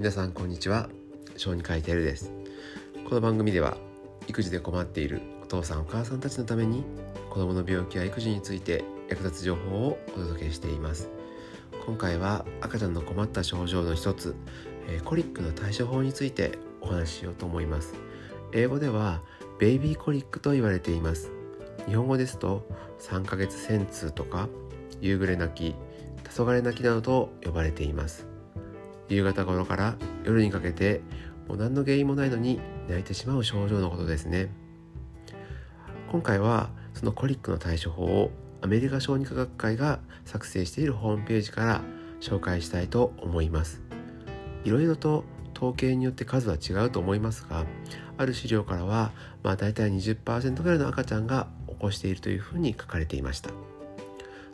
皆さんこんにちは。小児科医テルです。この番組では育児で困っているお父さんお母さんたちのために子供の病気や育児について役立つ情報をお届けしています。今回は赤ちゃんの困った症状の一つ、えー、コリックの対処法についてお話ししようと思います。英語ではベイビーコリックと言われています。日本語ですと3ヶ月戦痛とか夕暮れ泣き黄昏泣きなどと呼ばれています。夕方頃から夜にかけてもう何の原因もないのに泣いてしまう症状のことですね。今回はそのコリックの対処法をアメリカ小児科学会が作成しているホームページから紹介したいと思います。いろいろと統計によって数は違うと思いますがある資料からはまあ大体20%ぐらいの赤ちゃんが起こしているというふうに書かれていました。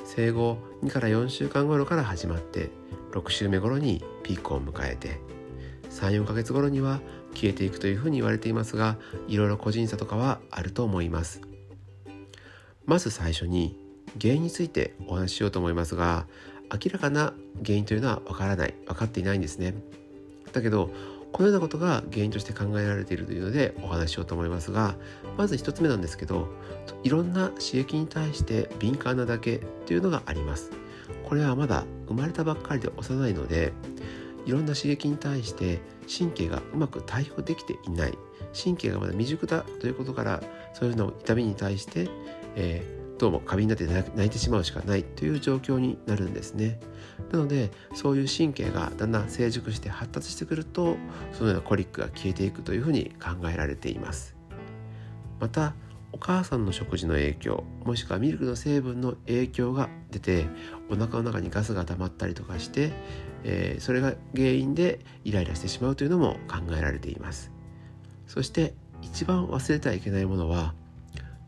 生後2から4週間頃から始まって6週目頃にピークを迎えて34ヶ月頃には消えていくというふうに言われていますがいろいろ個人差とかはあると思います。まず最初に原因についてお話ししようと思いますが明らかな原因というのはわからない。分かっていないんですね。だけどこのようなことが原因として考えられているというのでお話しようと思いますがまず1つ目なんですけどいろんな刺激に対して敏感なだけというのがあります。これはまだ生まれたばっかりで幼いのでいろんな刺激に対して神経がうまく対応できていない。神経がまだ未熟だということからそういうの痛みに対して、えー、どうも過敏になって泣いてしまうしかないという状況になるんですね。なのでそういう神経がだんだん成熟して発達してくるとそのようなコリックが消えていくというふうに考えられています。またお母さんの食事の影響もしくはミルクの成分の影響が出てお腹の中にガスが溜まったりとかして、えー、それが原因でイライラしてしまうというのも考えられています。そして一番忘れてはいけないものは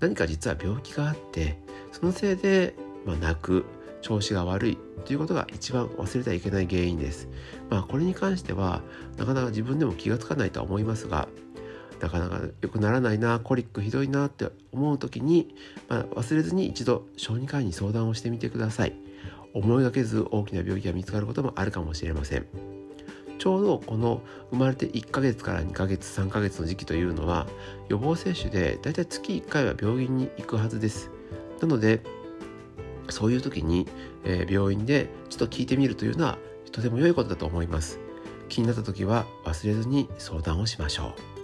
何か実は病気があってそのせいで、まあ、泣く調子が悪いということが一番忘れてはいけない原因です。まあこれに関してはなかなか自分でも気がつかないとは思いますがなかなか良くならないなコリックひどいなって思う時に、まあ、忘れずに一度小児科医に相談をしてみてください思いがけず大きな病気が見つかることもあるかもしれませんちょうどこの生まれて1ヶ月から2ヶ月3ヶ月の時期というのは予防接種でだいたい月1回は病院に行くはずです。なのでそういう時に、えー、病院でちょっと聞いてみるというのはとても良いことだと思います。気になった時は忘れずに相談をしましょう。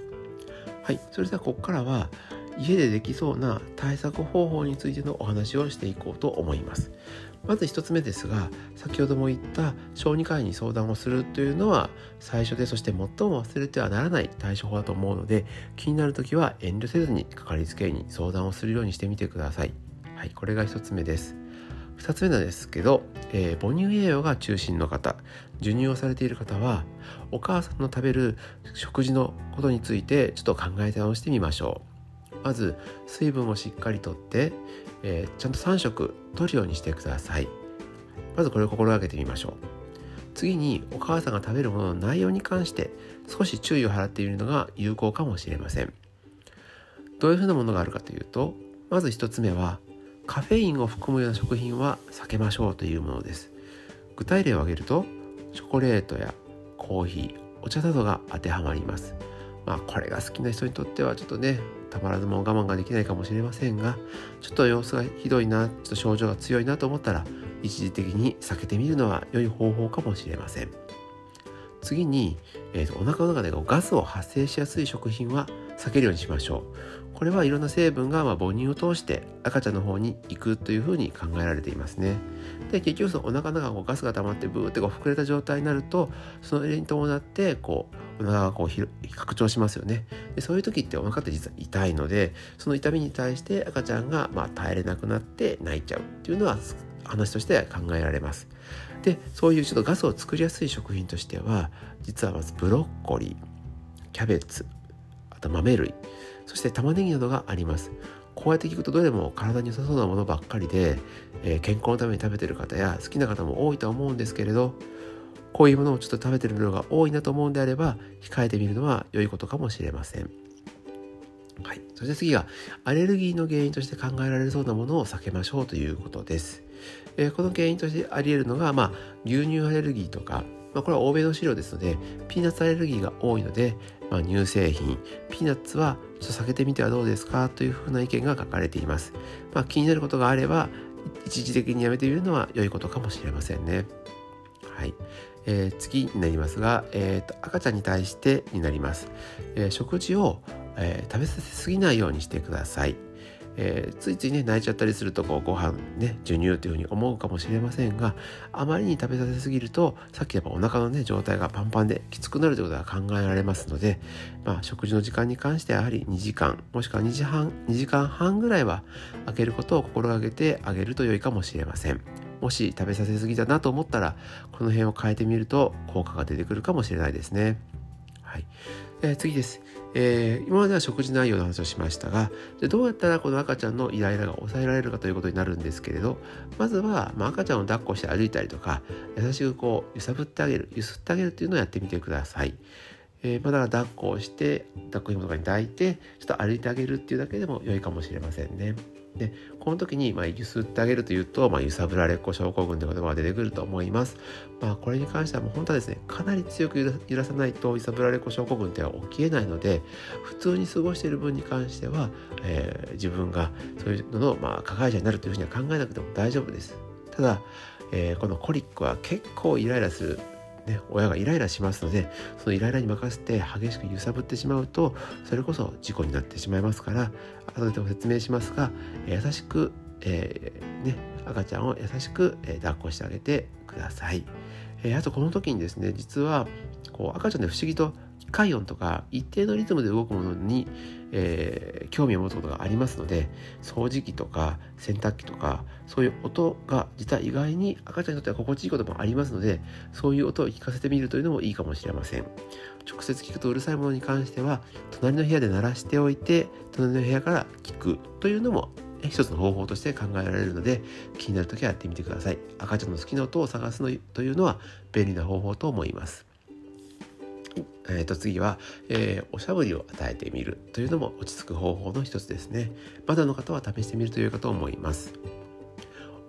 はい、それではここからは家でできそうな対策方法についてのお話をしていこうと思います。まず1つ目ですが先ほども言った小児科医に相談をするというのは最初でそして最も忘れてはならない対処法だと思うので気になる時は遠慮せずにかかりつけ医に相談をするようにしてみてください。はい、これが1つ目です。2つ目なんですけど、えー、母乳栄養が中心の方授乳をされている方はお母さんの食べる食事のことについてちょっと考え直してみましょうまず水分をしっかりとって、えー、ちゃんと3食取るようにしてください。まずこれを心がけてみましょう。次にお母さんが食べるものの内容に関して少し注意を払っているのが有効かもしれません。どういうふうなものがあるかというとまず1つ目はカフェインを含むような食品は避けましょうというものです。具体例を挙げるとチョコレートやコーヒーお茶などが当てはまります。まあこれが好きな人にとってはちょっとねたまらずも我慢ができないかもしれませんがちょっと様子がひどいなちょっと症状が強いなと思ったら一時的に避けてみるのは良い方法かもしれません。次に、えーと、お腹の中でガスを発生しやすい食品は避けるようにしましょう。これはいろんな成分がま母乳を通して赤ちゃんの方に行くというふうに考えられていますね。で結局そのお腹の中にガスが溜まってブーってこう膨れた状態になるとその例に伴ってこうお腹がこう拡張しますよね。でそういう時ってお腹って実は痛いのでその痛みに対して赤ちゃんがま耐えれなくなって泣いちゃうっていうのは話として考えられます。でそういうちょっとガスを作りやすい食品としては実はまずブロッコリーキャベツ豆類そして玉ねぎなどがありますこうやって聞くとどれも体に良さそうなものばっかりで、えー、健康のために食べてる方や好きな方も多いと思うんですけれどこういうものをちょっと食べてるのが多いなと思うんであれば控えてみるのは良いことかもしれません。はい、そして次がアレルギーの原因として考えられそうなものを避けましょうということです。えー、この原因としてあり得るのが、まあ、牛乳アレルギーとかまあ、これは欧米の資料ですのでピーナッツアレルギーが多いので、まあ、乳製品ピーナッツはちょっと避けてみてはどうですか？というふうな意見が書かれています、まあ、気になることがあれば一時的にやめてみるのは良いことかもしれませんね。はい、えー、次になりますが、えーと、赤ちゃんに対してになります、えー、食事を、えー、食べさせすぎないようにしてください。えー、ついついね泣いちゃったりするとこうご飯ね授乳というふうに思うかもしれませんがあまりに食べさせすぎるとさっきやっぱお腹のね状態がパンパンできつくなるということが考えられますので、まあ、食事の時間に関してやはり2時間もしくは2時半2時間半ぐらいは空けることを心がけてあげると良いかもしれません。もし食べさせすぎだなと思ったらこの辺を変えてみると効果が出てくるかもしれないですね。はい、えー、次です。えー、今までは食事内容の話をしましたがでどうやったらこの赤ちゃんのイライラが抑えられるかということになるんですけれどまずは、まあ、赤ちゃんを抱っこして歩いたりとか優しくこう揺さぶってあげる揺すってあげるというのをやってみてください。えー、ま、だ抱っこをして抱っこ紐とかに抱いてちょっと歩いてあげるっていうだけでも良いかもしれませんね。でこの時に、まあ、揺すってあげるというと、まあ、揺さぶられっ子症候群という言葉が出てくると思います。まあ、これに関してはもう本当はですねかなり強く揺らさないと揺さぶられっ子症候群っては起きえないので普通に過ごしている分に関しては、えー、自分がそういうのの、まあ、加害者になるというふうには考えなくても大丈夫です。ただ、えー、このコリックは結構イライラするね、親がイライラしますのでそのイライラに任せて激しく揺さぶってしまうとそれこそ事故になってしまいますから後でも説明しますが優しく、えー、ね、赤ちゃんを優しく、抱っこしてあげてください。えー、あとこの時にですね実はこう赤ちゃんで不思議と快音とか一定のリズムで動くものに、えー、興味を持つことがありますので掃除機とか洗濯機とかそういう音が実は意外に赤ちゃんにとっては心地いいこともありますのでそういう音を聞かせてみるというのもいいかもしれません。直接聞くとうるさいものに関しては隣の部屋で鳴らしておいて隣の部屋から聞くというのも一つの方法として考えられるので気になる時はやってみてください。赤ちゃんの好きな音を探すのというのは便利な方法と思います。えー、と次は、えー、おしゃぶりを与えてみるというのも落ち着く方法の一つですね。まだの方は試してみるというかと思います。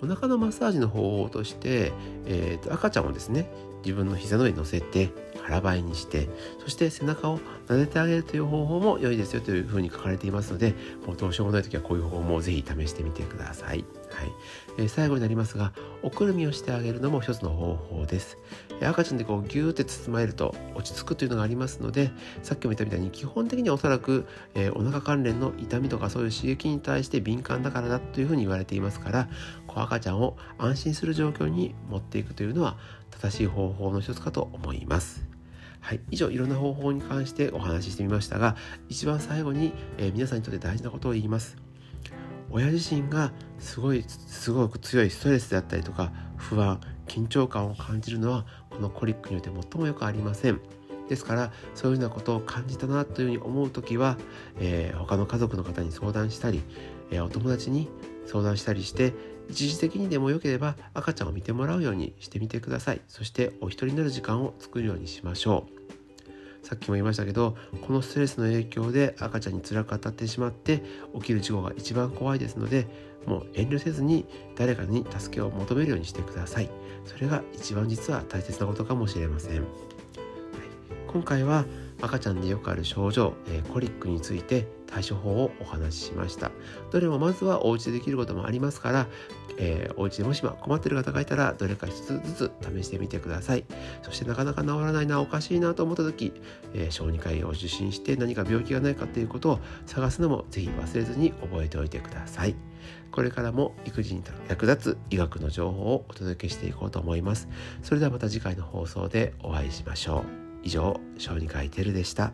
お腹のマッサージの方法として、えー、と赤ちゃんをですね自分の膝の上に乗せて腹ばいにしてそして背中を撫でてあげるという方法も良いですよというふうに書かれていますのでもうどうしようもない時はこういう方法もぜひ試してみてください。はいえー、最後になりますがおくるみをしてあげるのも一つの方法です。赤ちゃんでこうギューって包まれると落ち着くというのがありますのでさっきも言ったみたいに基本的におそらく、えー、お腹関連の痛みとかそういう刺激に対して敏感だからだというふうに言われていますから赤ちゃんを安心する状況に持っていくというのは正しい方法の一つかと思います。はい、以上いろんな方法に関してお話ししてみましたが一番最後に、えー、皆さんにとって大事なことを言います。親自身がすごいすごく強いストレスであったりとか不安緊張感を感じるのはこのコリックによって最もよくありません。ですからそういうようなことを感じたなというふうに思う時は、えー、他の家族の方に相談したり、えー、お友達に相談したりして一時的にでもよければ赤ちゃんを見てもらうようにしてみてください。そしてお一人になる時間を作るようにしましょう。さっきも言いましたけどこのストレスの影響で赤ちゃんに辛く当たってしまって起きる事故が一番怖いですのでもう遠慮せずに誰かに助けを求めるようにしてください。それが一番実は大切なことかもしれません、はい、今回は赤ちゃんでよくある症状、えー、コリックについて対処法をお話ししました。どれもまずはお家でできることもありますから、えー、お家でもし困ってる方がいたらどれか一つずつ試してみてください。そしてなかなか治らないなおかしいなと思った時、えー、小児科医を受診して何か病気がないかということを探すのもぜひ忘れずに覚えておいてください。これからも育児に役立つ医学の情報をお届けしていこうと思います。それではまた次回の放送でお会いしましょう。以上小児科医テルでした。